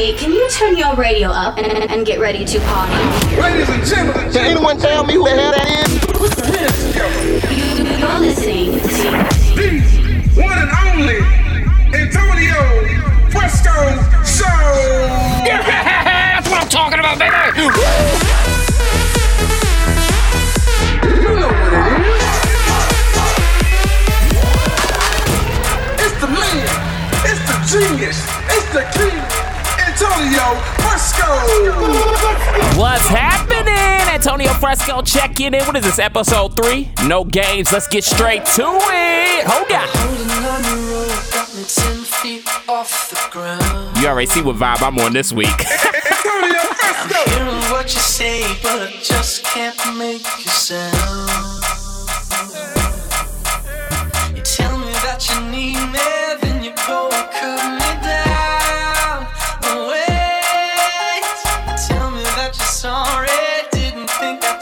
me, can you turn your radio up and, and get ready to party? Ladies and gentlemen, can anyone tell me who the hell that is? Put your hands together. You, are listening to the one and only Antonio Fresco Show. Yeah, that's what I'm talking about, baby. You know what it is. It's the man. It's the genius. It's the king. Antonio Fresco. What's happening? Antonio Fresco checking in. What is this, episode three? No games. Let's get straight to it. Hold on. You already see what vibe I'm on this week. Antonio Fresco. I'm hearing what you say, but I just can't make you sound.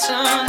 Think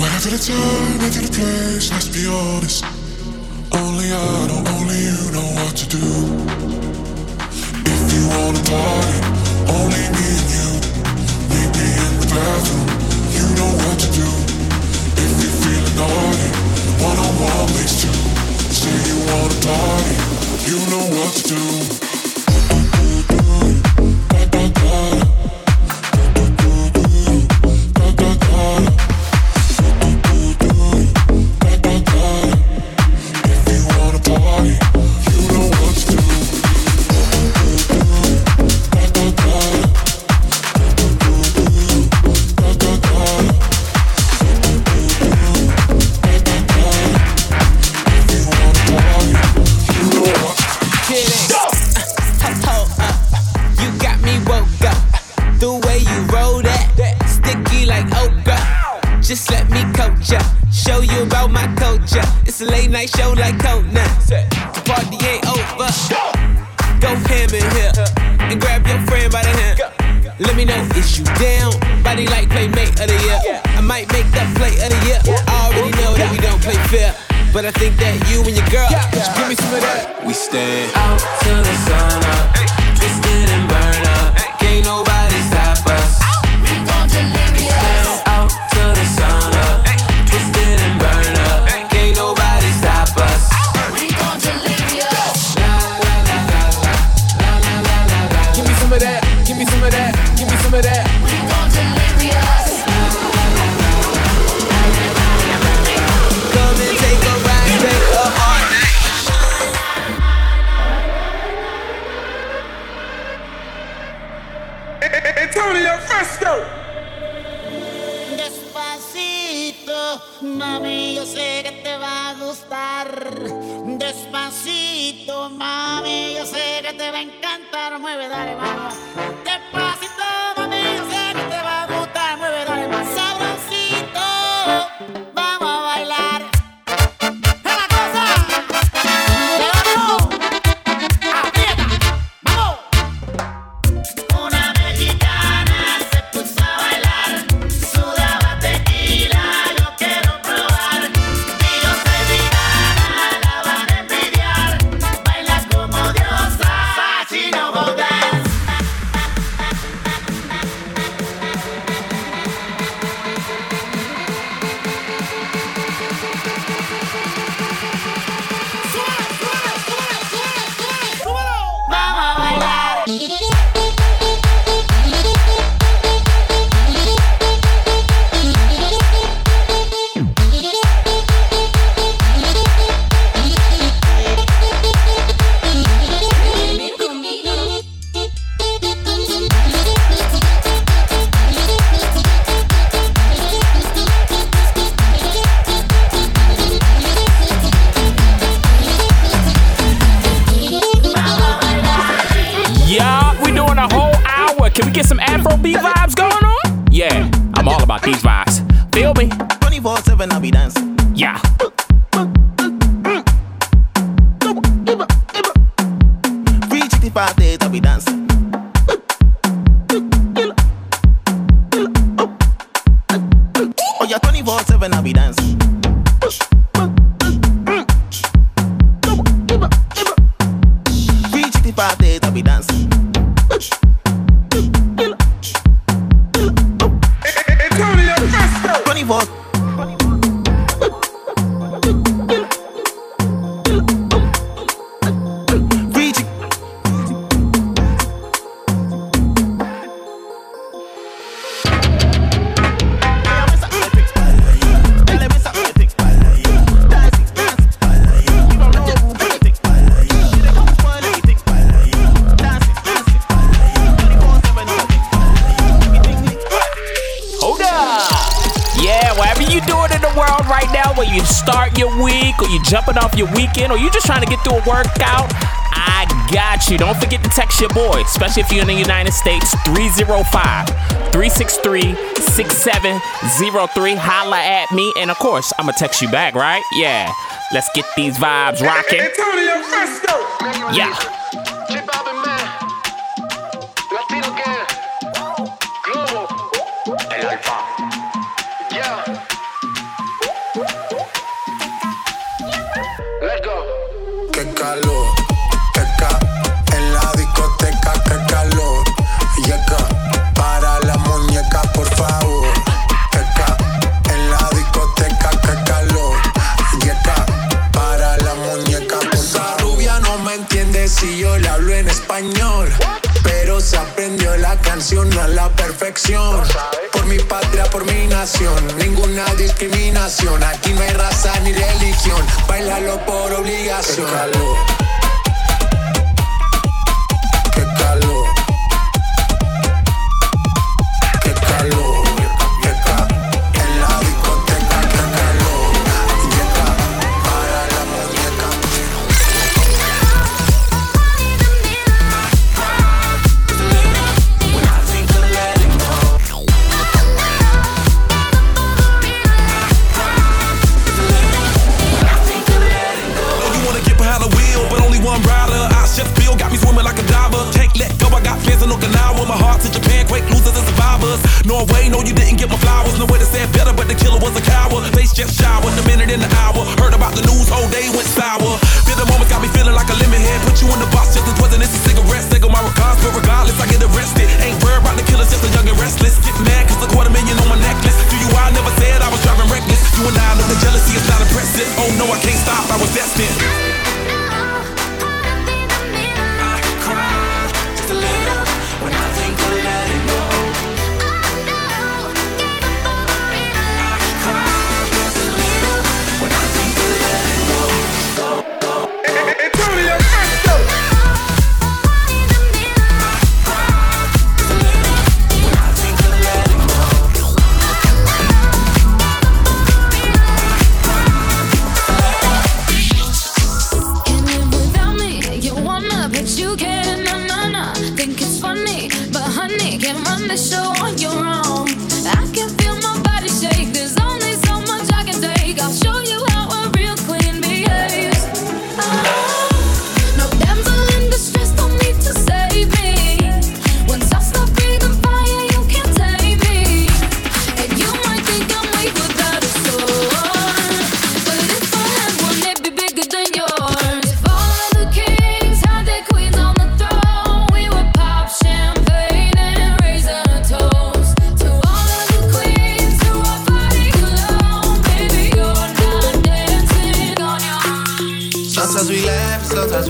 Whatever the time, whatever the place, let's be honest. Only I know, only you know what to do. If you wanna party, only me and you. Meet me in the bathroom, you know what to do. If you're feeling naughty, one on one makes two. Say you wanna party, you know what to do. Antonio Fresco. Despacito, mami, yo sé que te va a gustar. Despacito, mami, yo sé que te va a encantar. Mueve, dale, vamos. party, that we dance You just trying to get through a workout, I got you. Don't forget to text your boy, especially if you're in the United States, 305 363 6703. Holla at me. And of course, I'm going to text you back, right? Yeah. Let's get these vibes rocking. Yeah.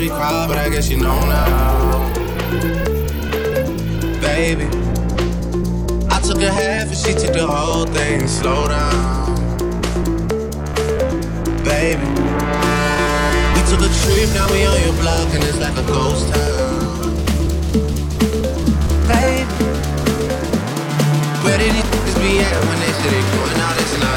we cried, but I guess you know now. Baby, I took a half and she took the whole thing. Slow down, baby. We took a trip, now we on your block, and it's like a ghost town. Baby, where did these be at when they said they going out? It's not.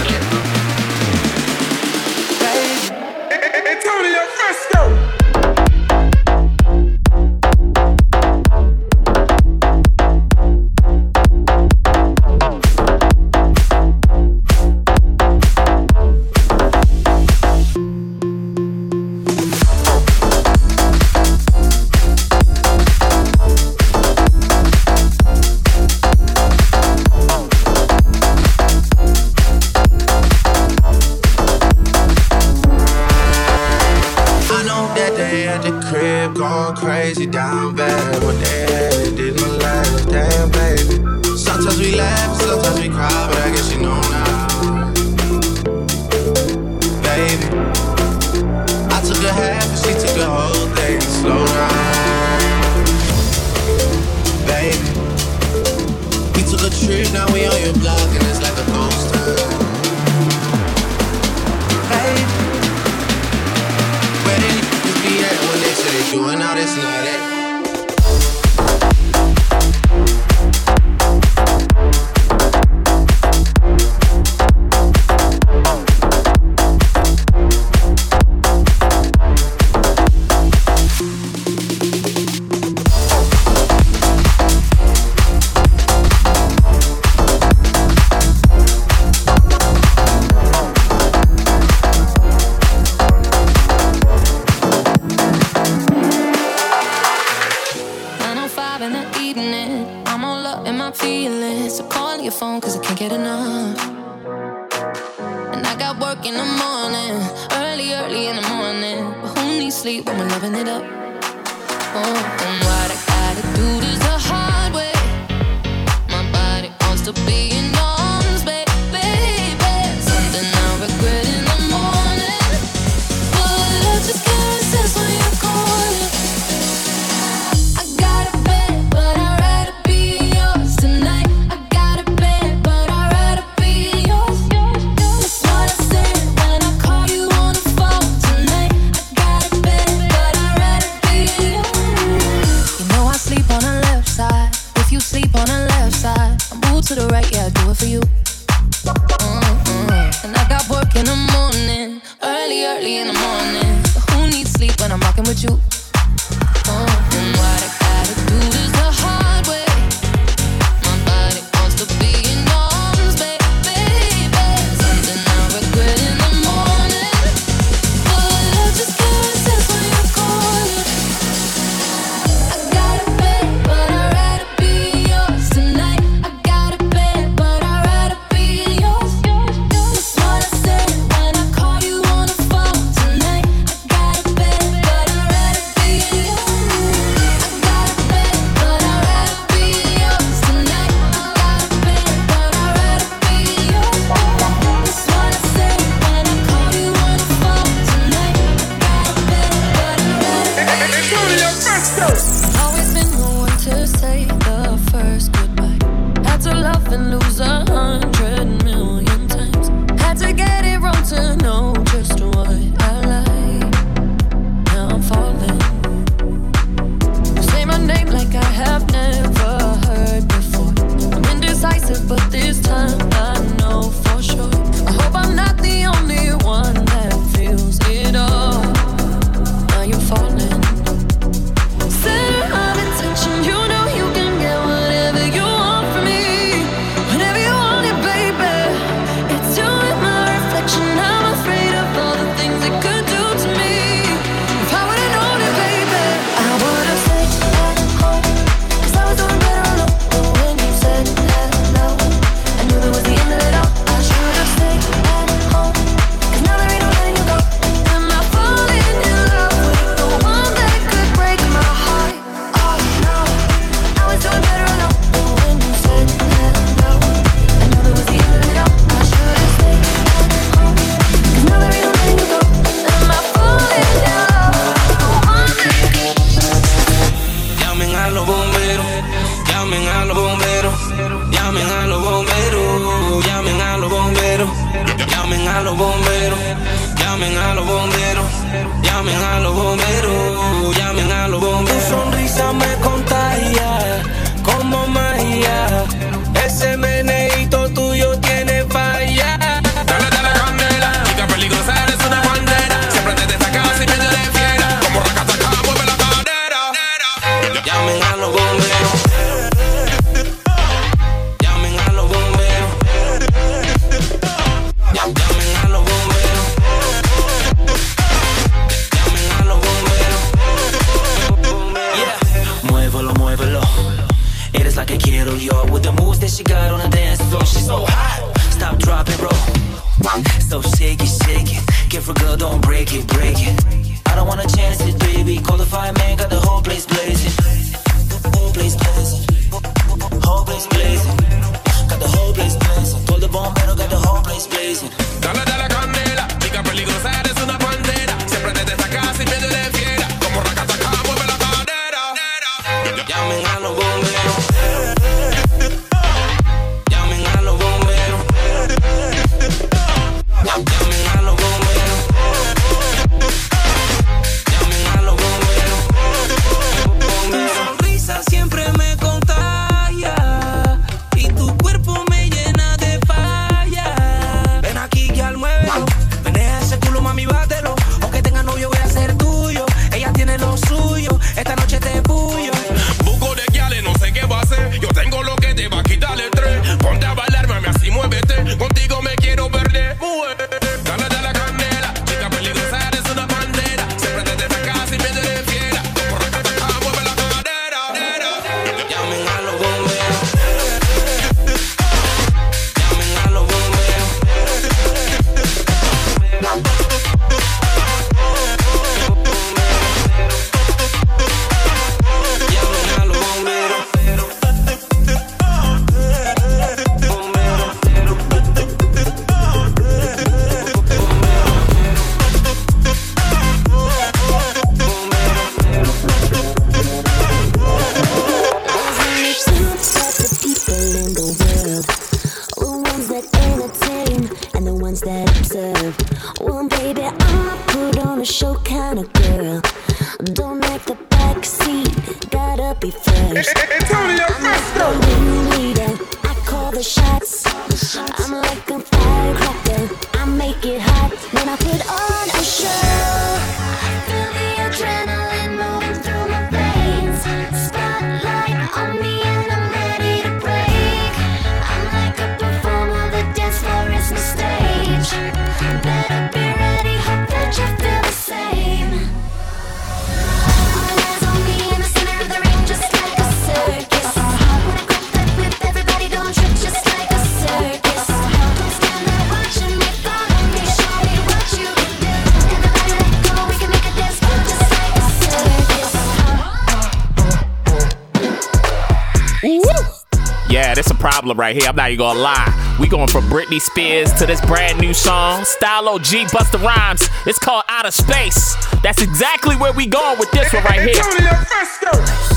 Problem right here. I'm not even gonna lie. We going from Britney Spears to this brand new song, Stylo G Busta Rhymes. It's called Out of Space. That's exactly where we going with this one right here.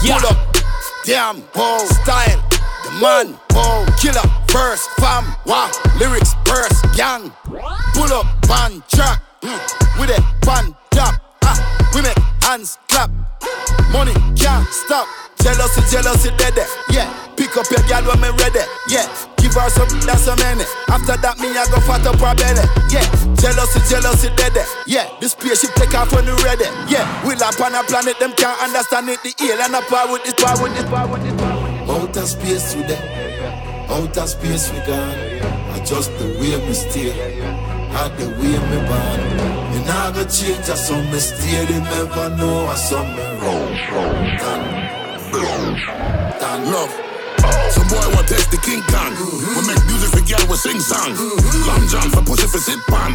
Yeah. Pull up, damn, bow, style, the man, bow, killer, verse, fam, wah, lyrics, verse, gang. Pull up, pan, track, mm, with it, pan, tap, ah, we make hands clap. Money can't stop. Jealousy, jealousy, dead, yeah. Up your gal when me ready, yeah. Give her some, that's a minute. After that, me, I go fat up her belly, yeah. Jealousy, jealousy, dead, yeah. The spaceship take off when we ready, yeah. We land on a planet, them can't understand it. The alien a power with this, power with this, power with this, power with this. Outer space today, outer space we gone. Adjust the way me stay, had the way me born. Me nah go change, I saw me stay. They never know I saw me wrong. Done. Love. Some boy want test the King Kong. We make music for girl, we sing song. Long John for pussy for sit pan.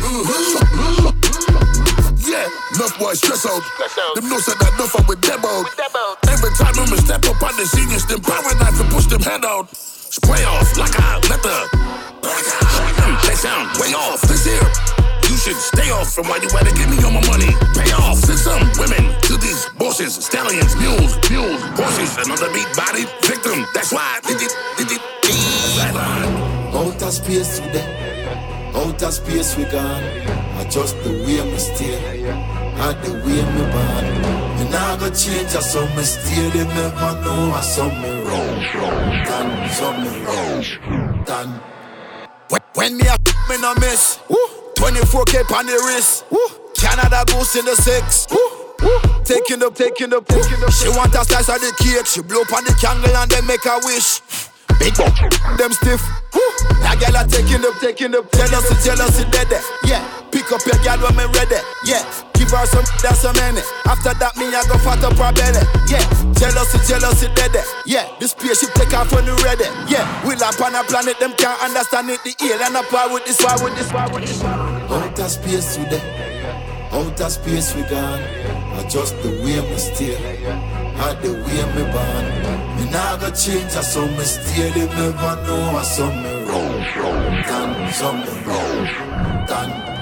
Yeah, enough boys stress out. Them know said that enough with them out. Every time I'm step up on the seniors, them power knife and push them head out. Spray off like a leather. Hmm, they sound way off. This here. You should stay off from why you better give me all my money. Pay off. Send some women to these bosses, stallions, mules, mules, horses, another beat body victim. That's why. I Did it, did it, Outer space today, outer space we gone. Adjust the way me stay, had the way me born. Me nah go change, I saw me stay. They never know I saw me wrong, wrong, done, saw me wrong, done. When, when me a me no miss, 24k on the wrist. Canada goose in the six. Taking up, taking up, taking up. She want a slice of the cake. She blow on the candle and then make a wish. Big up, them stiff. That girl are taking up, taking up. Jealousy, jealousy, dead. Yeah, pick up your girl when me ready. Yeah, give her some, that's a minute. After that, me I go fat up her belly. Yeah, jealousy, jealousy, dead. Yeah, this spaceship take off when you ready. Yeah, we up on a planet, them can't understand it. The alien up why with this, why with this, why with this. Outer space today, outer space we gone. I just the way me stay. had the way me born. Me nah go change. I saw me stay. They never know. I saw me roll, done, saw me roll, done.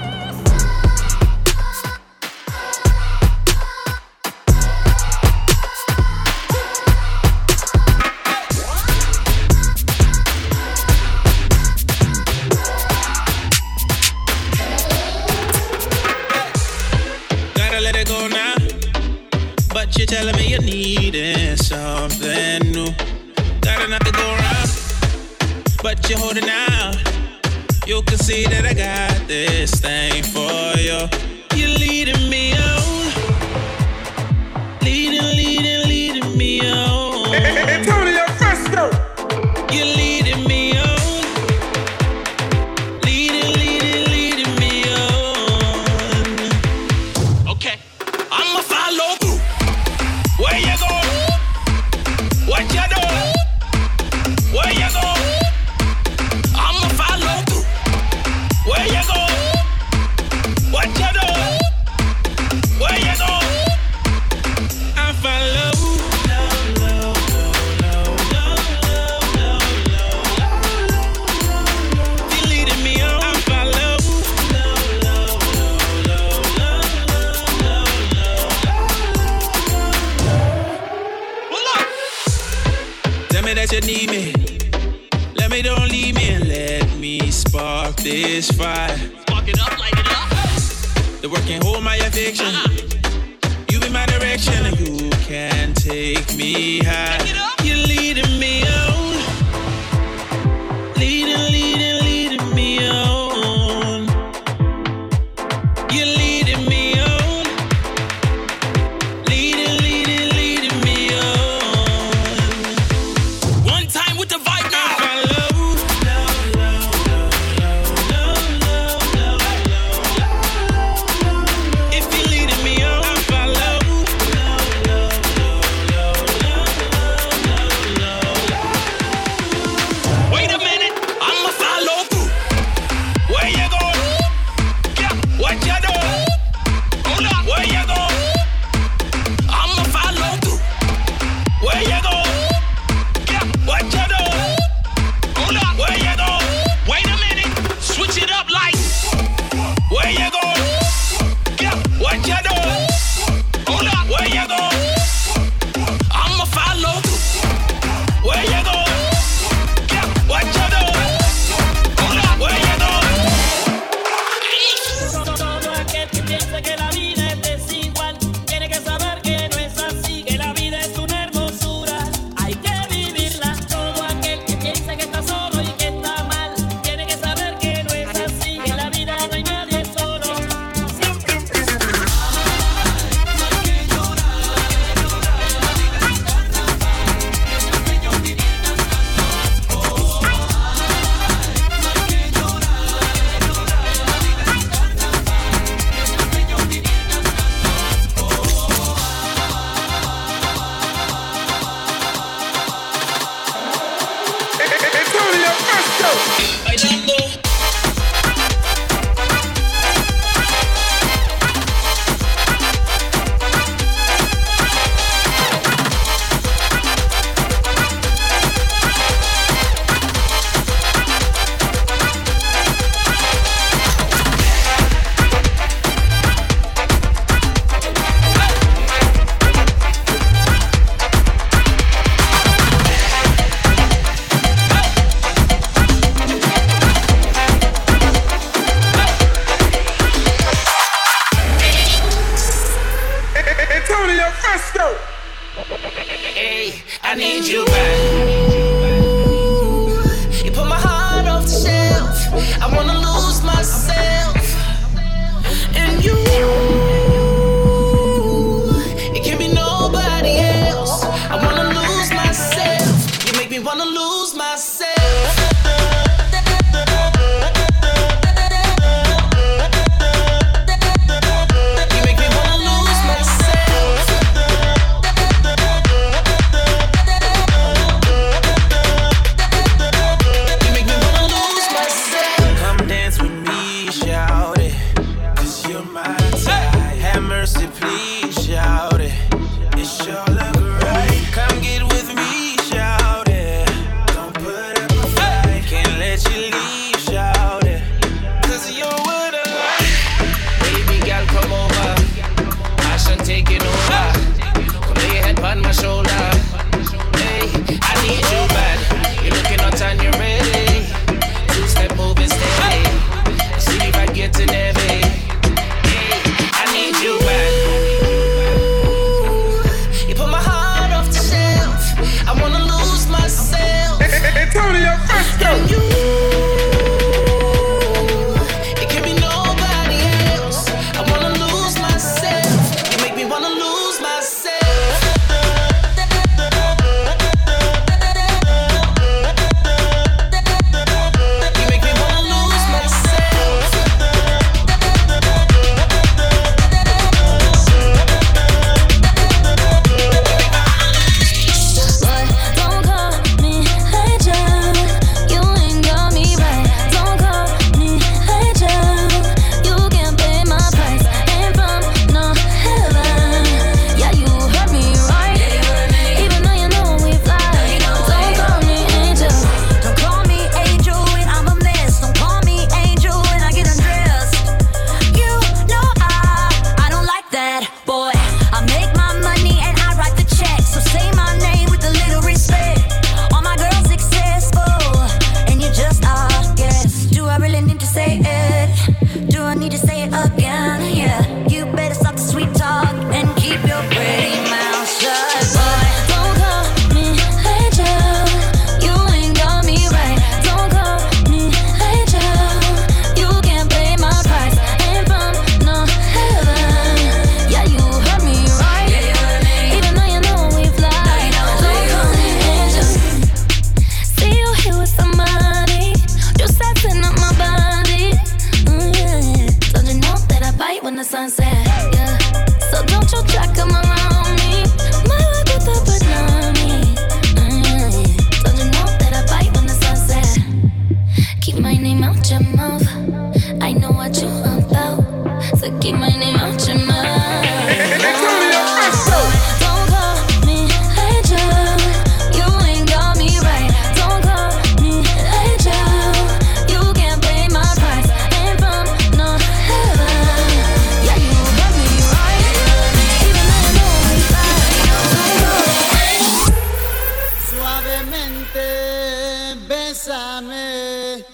Suavemente, bésame.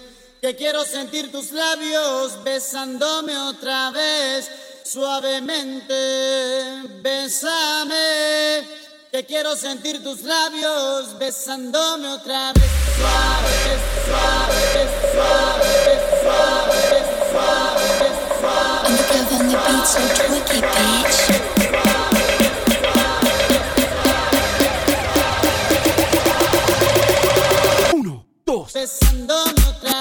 Que quiero sentir tus labios besándome otra vez. Suavemente, bésame. Que quiero sentir tus labios besándome otra vez. Suave, suave, suave, suave, suave, suave. Undercover on the procesando otra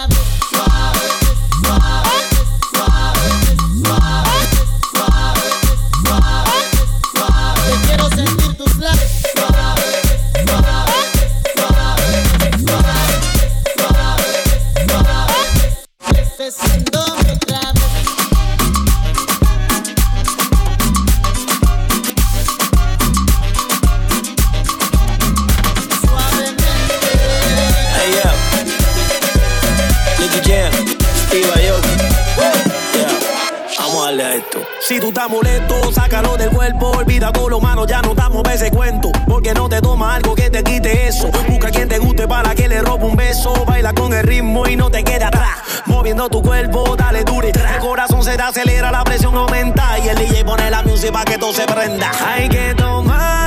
tú estás molesto, sácalo del cuerpo. Olvida con los manos, ya no damos ese cuento. Porque no te toma algo que te quite eso. Busca quien te guste para que le robe un beso. Baila con el ritmo y no te quede atrás. Moviendo tu cuerpo, dale dure. El corazón se te acelera, la presión aumenta. Y el DJ pone la música para que todo se prenda. Hay que tomar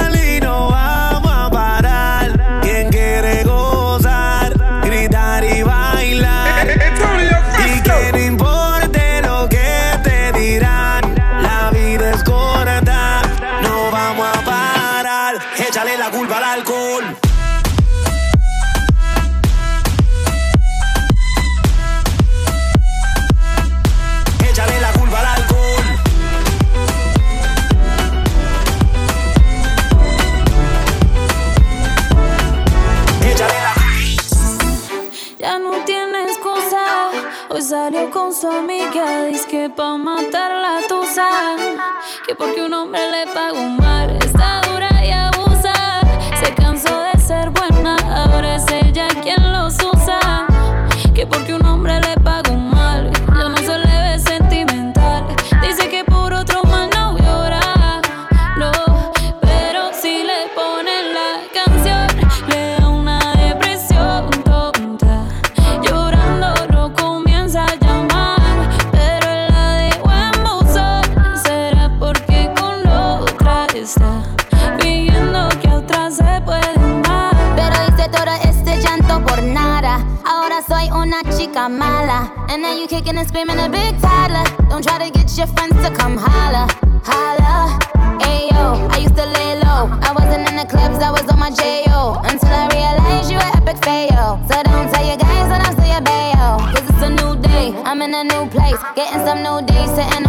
Que porque un hombre le pagó mal. Está kicking and screaming a big toddler. Don't try to get your friends to come holla. Holla. Ayo, I used to lay low. I wasn't in the clubs, I was on my J.O. Until I realized you were epic fail. So don't tell your guys that I'm still your bayo. Cause it's a new day, I'm in a new place. Getting some new days, sitting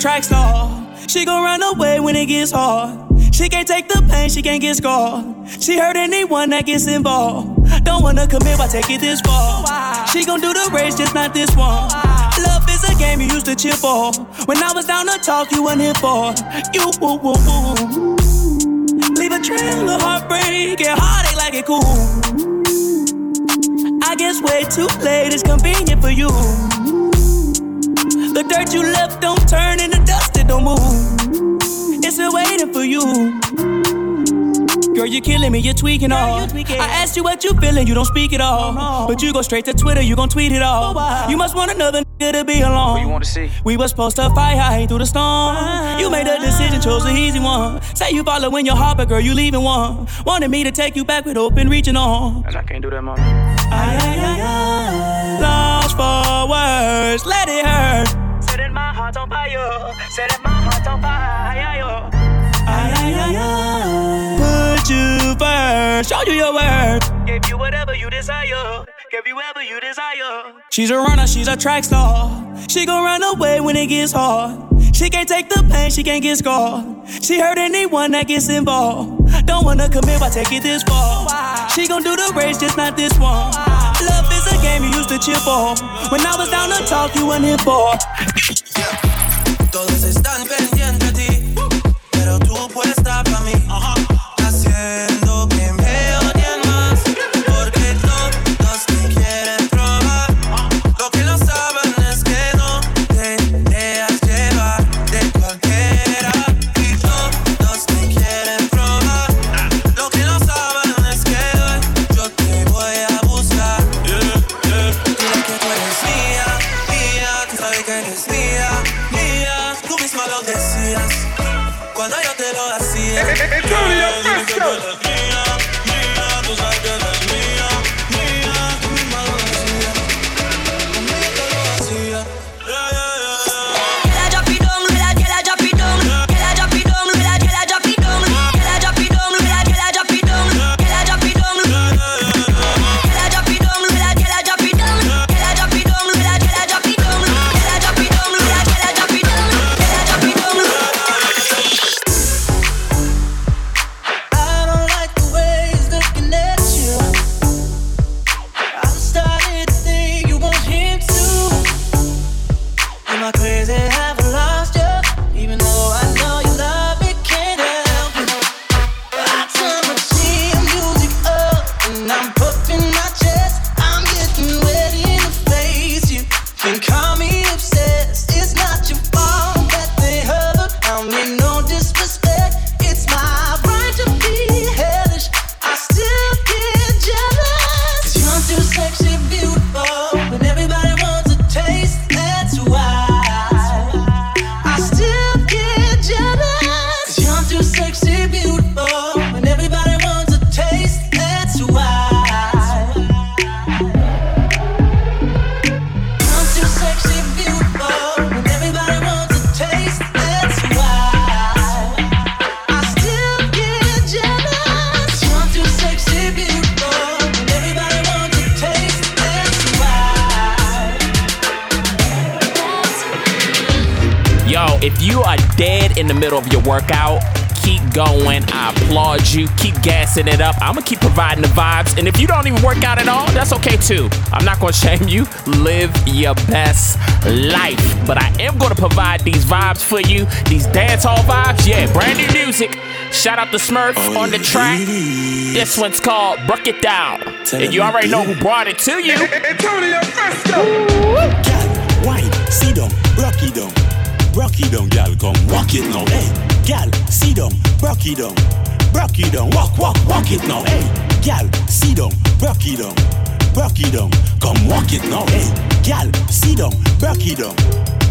track star. She gon' run away when it gets hard. She can't take the pain, she can't get scarred. She hurt anyone that gets involved. Don't wanna commit, why take it this far? She gon' do the race, just not this one. Love is a game you used to cheer for. When I was down to talk, you weren't here for. You woo woo woo. Leave a trail of heartbreak and heartache like it cool. I guess way too late is convenient for you. The dirt you left don't turn into dust, it don't move. It's still waiting for you. Girl, you're killing me, you're tweaking all. I asked you what you feeling, you don't speak at all. But you go straight to Twitter, you gon' tweet it all. You must want another good to be alone. What you want to see? We was supposed to fight high through the storm. You made a decision, chose the easy one. Say you following your heart, but girl, you leaving one. Wanted me to take you back with open reaching on. And I can't do that, mom. Ay, ay, ay, ay. Lost for words, let it hurt. Heart on fire. Setting my heart on fire. Ay, ay, ay, ay. Put you first, show you your worth. Gave you whatever you desire. Give you whatever you desire. She's a runner, she's a track star. She gon' run away when it gets hard. She can't take the pain, she can't get scarred. She hurt anyone that gets involved. Don't wanna commit, why take it this far? She gon' do the race, just not this one. Love is a game you used to cheer for. When I was down to talk, you weren't here for. Todos están pendientes de ti, pero tú puesta para mí. Haciendo mía, mía. Tú misma lo decías cuando yo te lo hacía. Eh, eh, eh, you don't even work out at all, that's okay too. I'm not gonna shame you. Live your best life. But I am gonna provide these vibes for you. These dance hall vibes. Yeah, brand new music. Shout out to Smurf on the track. This one's called Bruck It Down. And you already know who brought it to you. Antonio Fresco. Gal, wine, sit down, rock it down. Rock it down, gal, come walk it now. Hey, gal, sit down, rock it down. Rock it down, walk, walk, walk it now. Hey, gal, sit down, rock it down. Rock it down, come walk it now. Eh? Hey, gal, sit down, rock it down.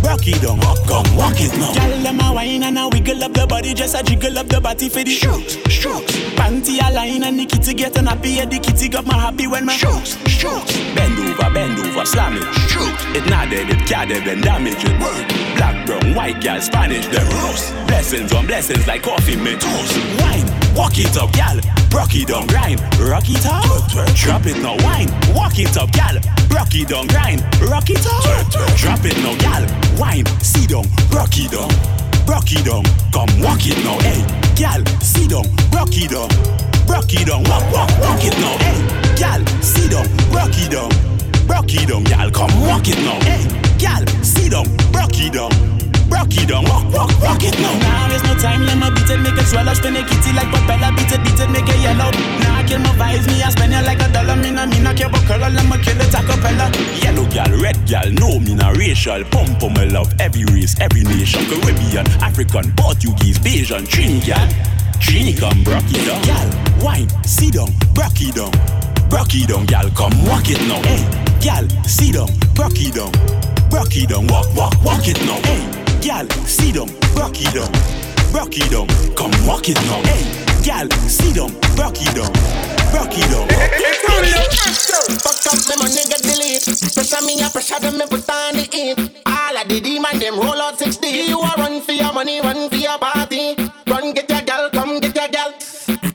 Rock it down, walk, come walk it now. Gal, them a wine and a wiggle up the body, just a jiggle up the body for the strokes, strokes. Panty a line and the kitty getting happy, yeah, the kitty got my happy when my strokes, strokes. Bend over, bend over, slam it, strokes. It not dead, it can't dead, then damage it. Word. Black, brown, white, gal, Spanish, them roast. Blessings on blessings like coffee, me toast. Wine, walk it up, gal. Rock it down, grind, rock it up. Drop it now, wine, walk it up, gal. Rock it down, grind, rock it up. Drop it now, gal. Wine, sit down, rock it down. Rock it down, come walk it now, hey. Gal, sit down, rock it down. Rock it down, walk, walk, walk it now, hey. Gal, sit down, rock it down. Rock it down, gal, come walk it now, hey. Gal, sit down, rock it down. Rock it down, walk, walk, rock it now. Now there's no time, let me beat it, make it swell up, spin it, kitty like propeller, beat it, beat it, make it yellow. Now I kill my vibes, me I spend it like a dollar, me nah, me nah care about color, let me kill it a cappella. Yellow gal, red gal, no me nah racial, pump on my love, every race, every nation, Caribbean, African, Portuguese, Asian, Trini gal. Trini come, brock it down. Gal, wine, sit down, brock it down. Brock it down, gal, come walk it now. Hey, gal, sit down, brock it down. Rock it down, walk, walk, walk it now. Hey, gal, sit down, rock it down, rock it down. Come walk it now. Hey, gal, sit down, rock it down, rock it down. Fuck up me money get delete. Pressure me a pressure them me put on the heat. All of the demon them roll out 60. You a run for your money, run for your party. Run get your gal, come get your gal.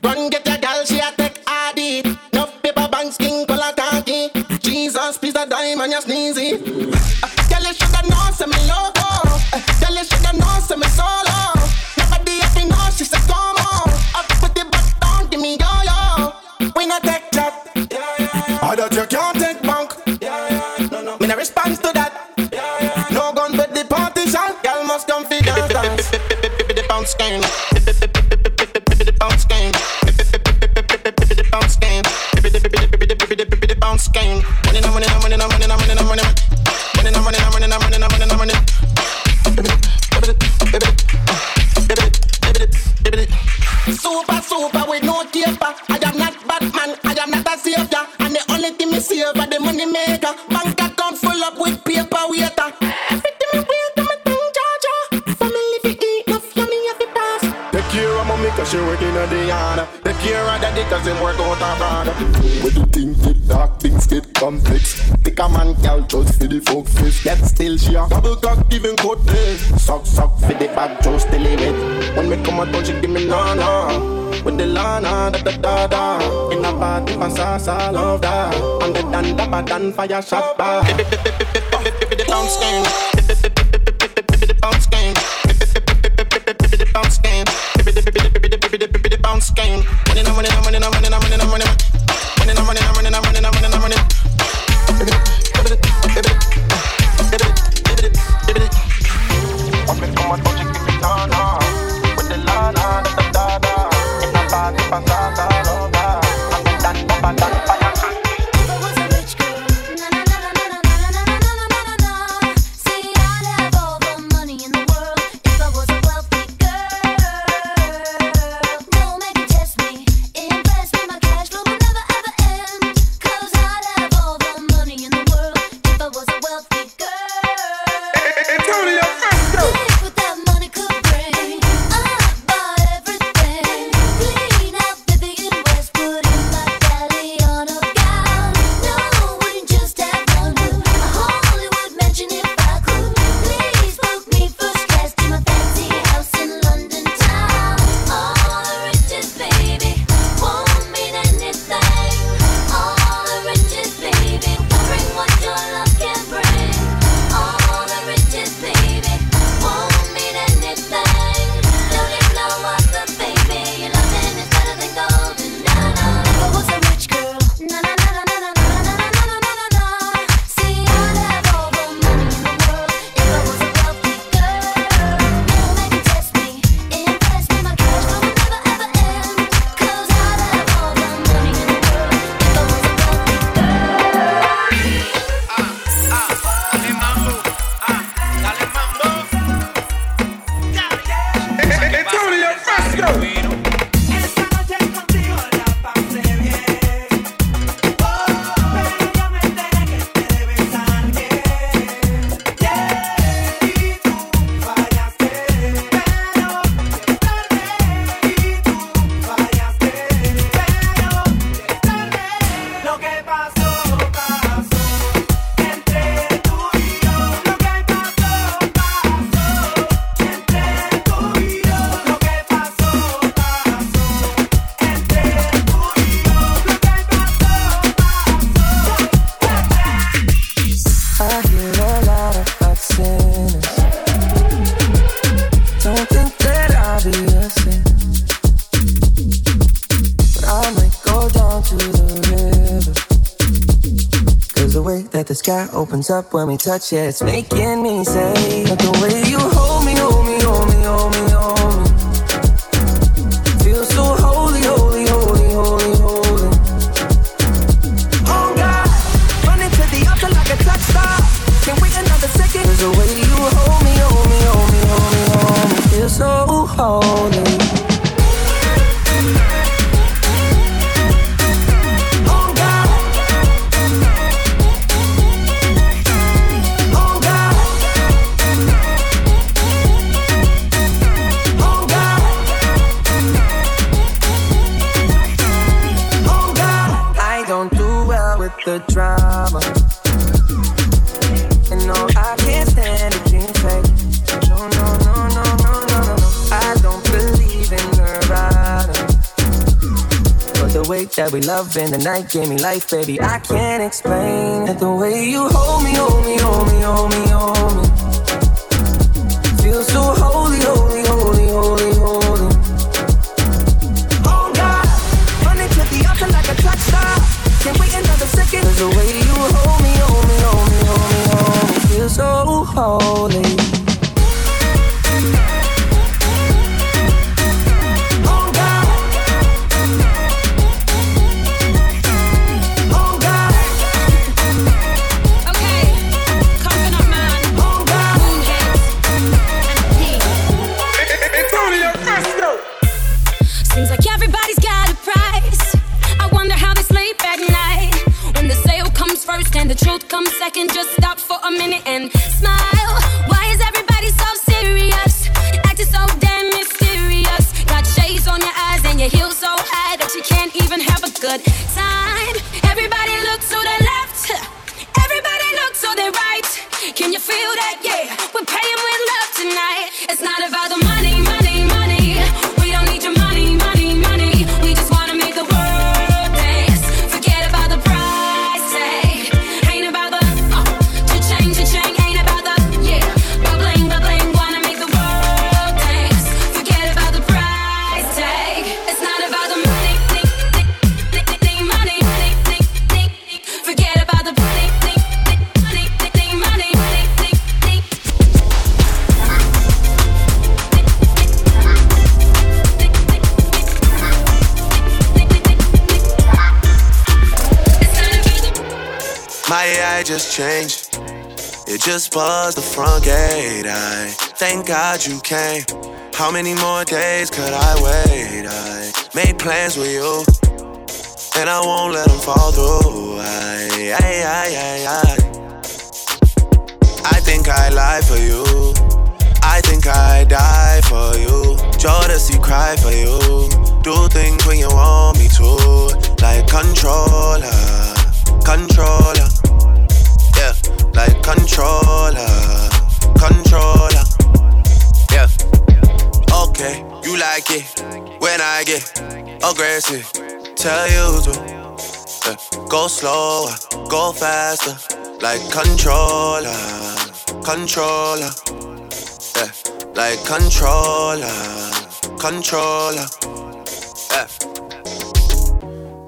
Run get your gal, she a take ID. No paper bank skin color khaki. Jesus, please a dime and you sneezy. Yet still she a double cock giving day Suck suck for the bag just till it wet When me come out she give me nana With the lana da da da da In a party for salsa love that And the dan da ba dan fire shot bar Bounce game. Sky opens up when we touch it, it's making me say, But the way you hold night gave me life, baby. I can't explain it. The way you hold me, hold me, hold me, hold me, hold me. Came. How many more days could I wait? Aggressive. Tell you to yeah. go slower, go faster, like controller, controller. Yeah, like controller, controller. Yeah.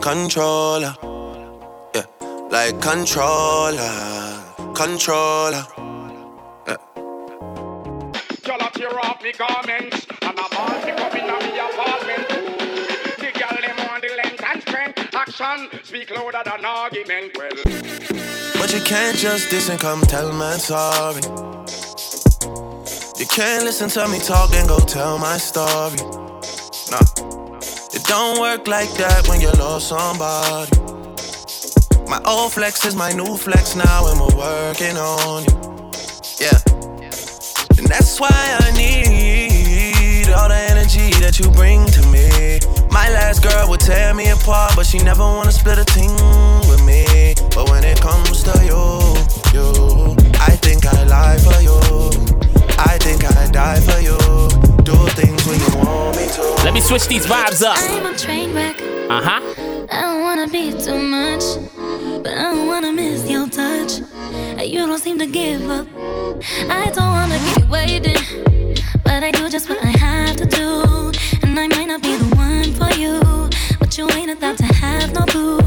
controller. Yeah, like controller, controller. Girl, I tear off me garments and a ball pick up in me apartment. The girl them want the length and strength. Action speak louder than argument. Well, But you can't just diss and come tell man sorry. You can't listen to me talk and go tell my story. Nah, don't work like that when you lost somebody. My old flex is my new flex now, and we're working on you. Yeah, and that's why I need all the energy that you bring to me. My last girl would tear me apart, but she never wanna split a thing with me. But when it comes to you, you, I think I lie for you. I think I die for you. Do things when you want me to. Let me switch these vibes up. I'm a train wreck. Uh huh. I don't wanna be too much, but I don't wanna miss your touch. You don't seem to give up. I don't wanna keep waiting, but I do just what I have to do. And I might not be the one for you, but you ain't about to have no boo.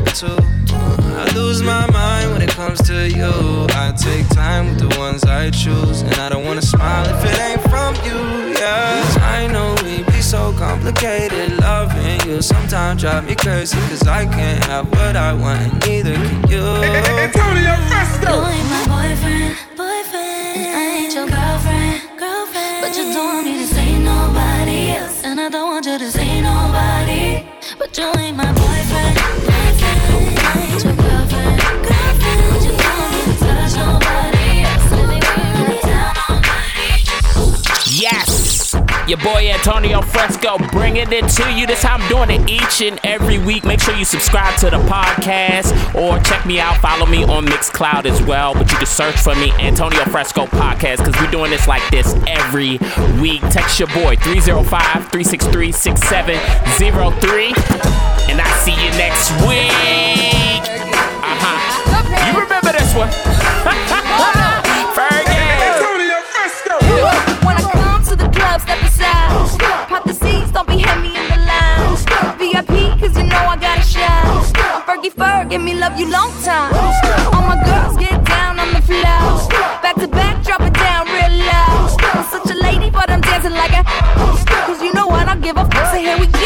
back to. I lose my mind when it comes to you. I take time with the ones I choose, and I don't wanna smile if it ain't from you. Yeah, I know we be so complicated. Loving you sometimes drive me crazy, cause I can't have what I want, and neither can you. Antonio Fresco! You ain't my boyfriend, boyfriend. And I ain't your girlfriend, girlfriend. But you don't need to say nobody else, and I don't want you to say nobody. But you ain't my. Your boy Antonio Fresco bringing it to you. This how I'm doing it each and every week. Make sure you subscribe to the podcast or check me out. Follow me on Mixcloud as well. But you can search for me, Antonio Fresco Podcast, because we're doing this like this every week. Text your boy 305 363 6703. And I see you next week. Uh huh. You remember this one. fur, give me love you long time. All my girls get down on the floor. Back to back, drop it down real loud. I'm such a lady, but I'm dancing like a. Cause you know what, I don't give a fuck, so here we go.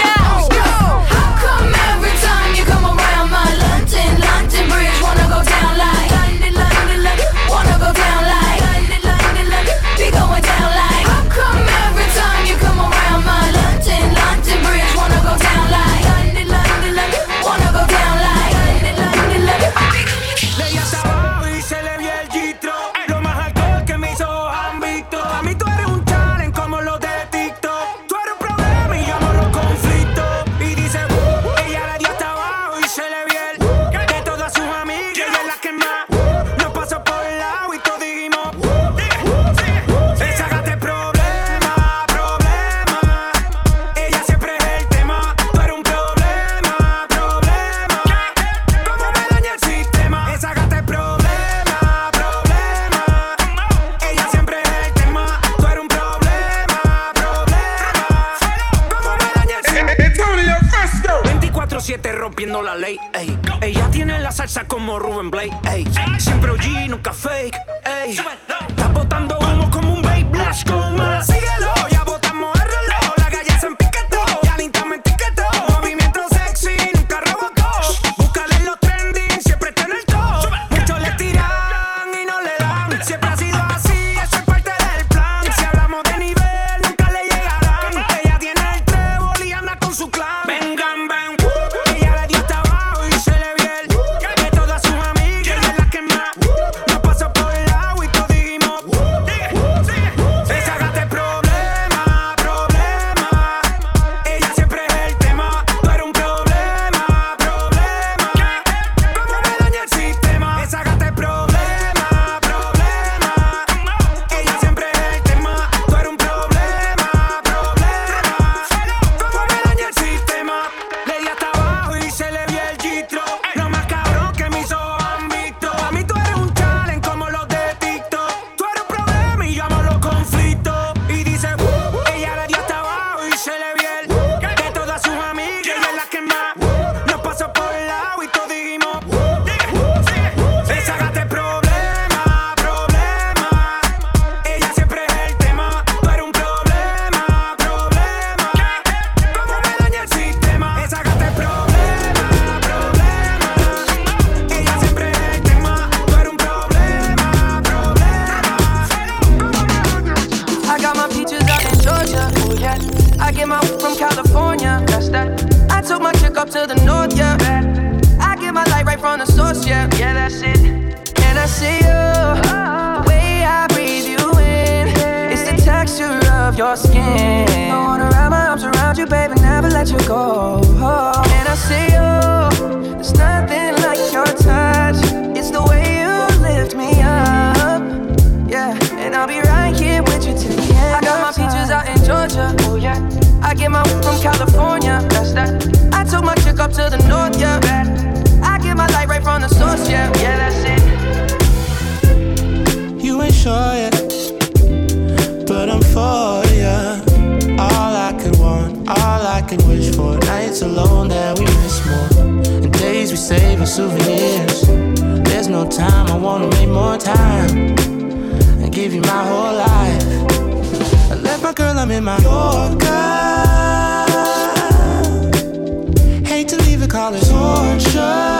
Alone that we miss more. Days we save as souvenirs. There's no time, I wanna make more time. And give you my whole life. I left my girl, I'm in my Yorker. Hate to leave call it torture.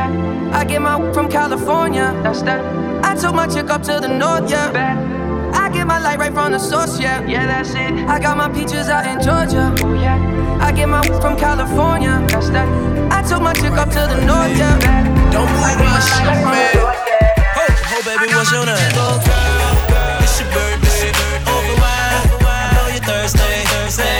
Yeah. I get my from California. That's that. I took my chick up to the north. Yeah. I get my light right from the source. Yeah. Yeah, that's it. I got my peaches out in Georgia. Oh yeah. I get my from California. That's that. I took my chick up to the north. Yeah. Don't move my shit, man. Ho, ho, baby, what's your name? It's your birthday. Over wine. I know you're thirsty. Say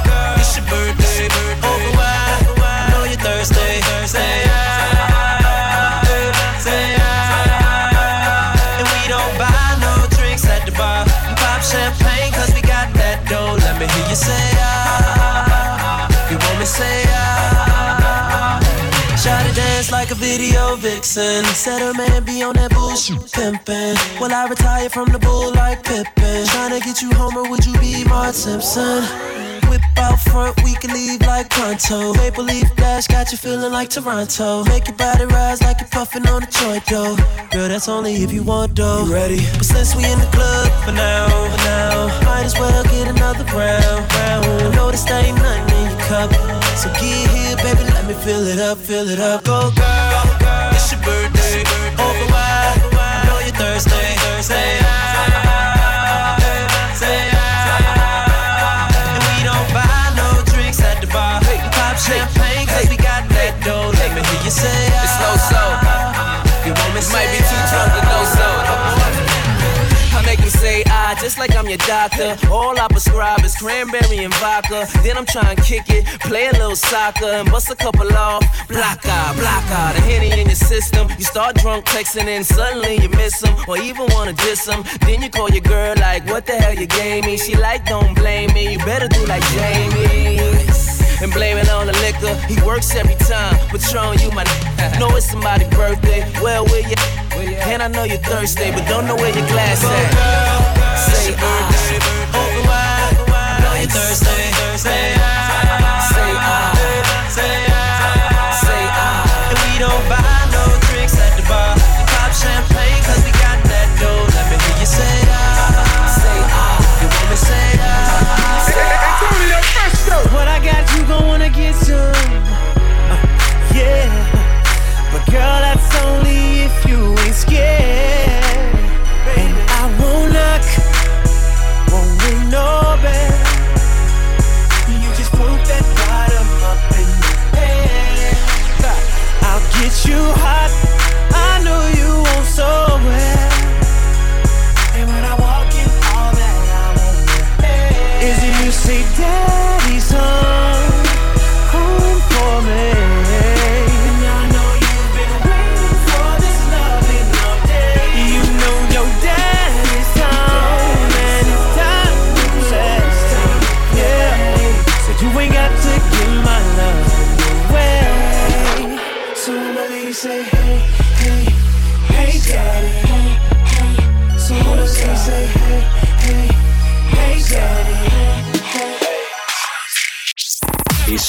Your birthday. Over. I know you're thirsty. Say. Say. And we don't buy no drinks at the bar. Pop champagne 'cause we got that dough. Let me hear you say ah. You want me say ah. Shot to dance like a video vixen. Said her man be on that bullshit pimpin'. Will I retire from the bull like Pippen? Tryna get you home or would you be Mark Simpson? Whip out front, we can leave like pronto. Maple leaf dash got you feeling like Toronto. Make your body rise like you're puffing on a joint though. Girl, that's only if you want dough. You ready? But since we in the club for now, for now, might as well get another round, round. I know this ain't nothing in your cup, so get here, baby, let me fill it up, fill it up. Go girl, it's your birthday, over wide. I know you're thirsty, say say just like I'm your doctor. All I prescribe is cranberry and vodka. Then I'm trying to kick it, play a little soccer, and bust a couple off. Block out, block out, the henny in your system. You start drunk texting, and suddenly you miss him, or even wanna diss him. Then you call your girl like, what the hell you gave me? She like, don't blame me. You better do like Jamie and blame it on the liquor. He works every time, Patron, you my know it's somebody's birthday. Well, where you? And I know you're thirsty, but don't know where your glass at. Say ah, over wide. Know you're. Say ah, say ah, say ah, say ah. And we don't buy no drinks at the bar. Pop champagne 'cause we got that dough. Let me hear you say ah, say ah. You want me say ah, say ah. What I got, you gon' wanna get some. Uh, yeah. But girl, that's only if you ain't scared. You hot.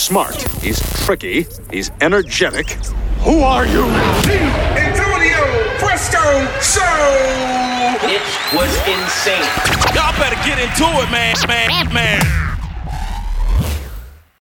Smart. He's tricky. He's energetic. Who are you? Antonio Fresco Show. It was insane. Y'all better get into it, man, man, man.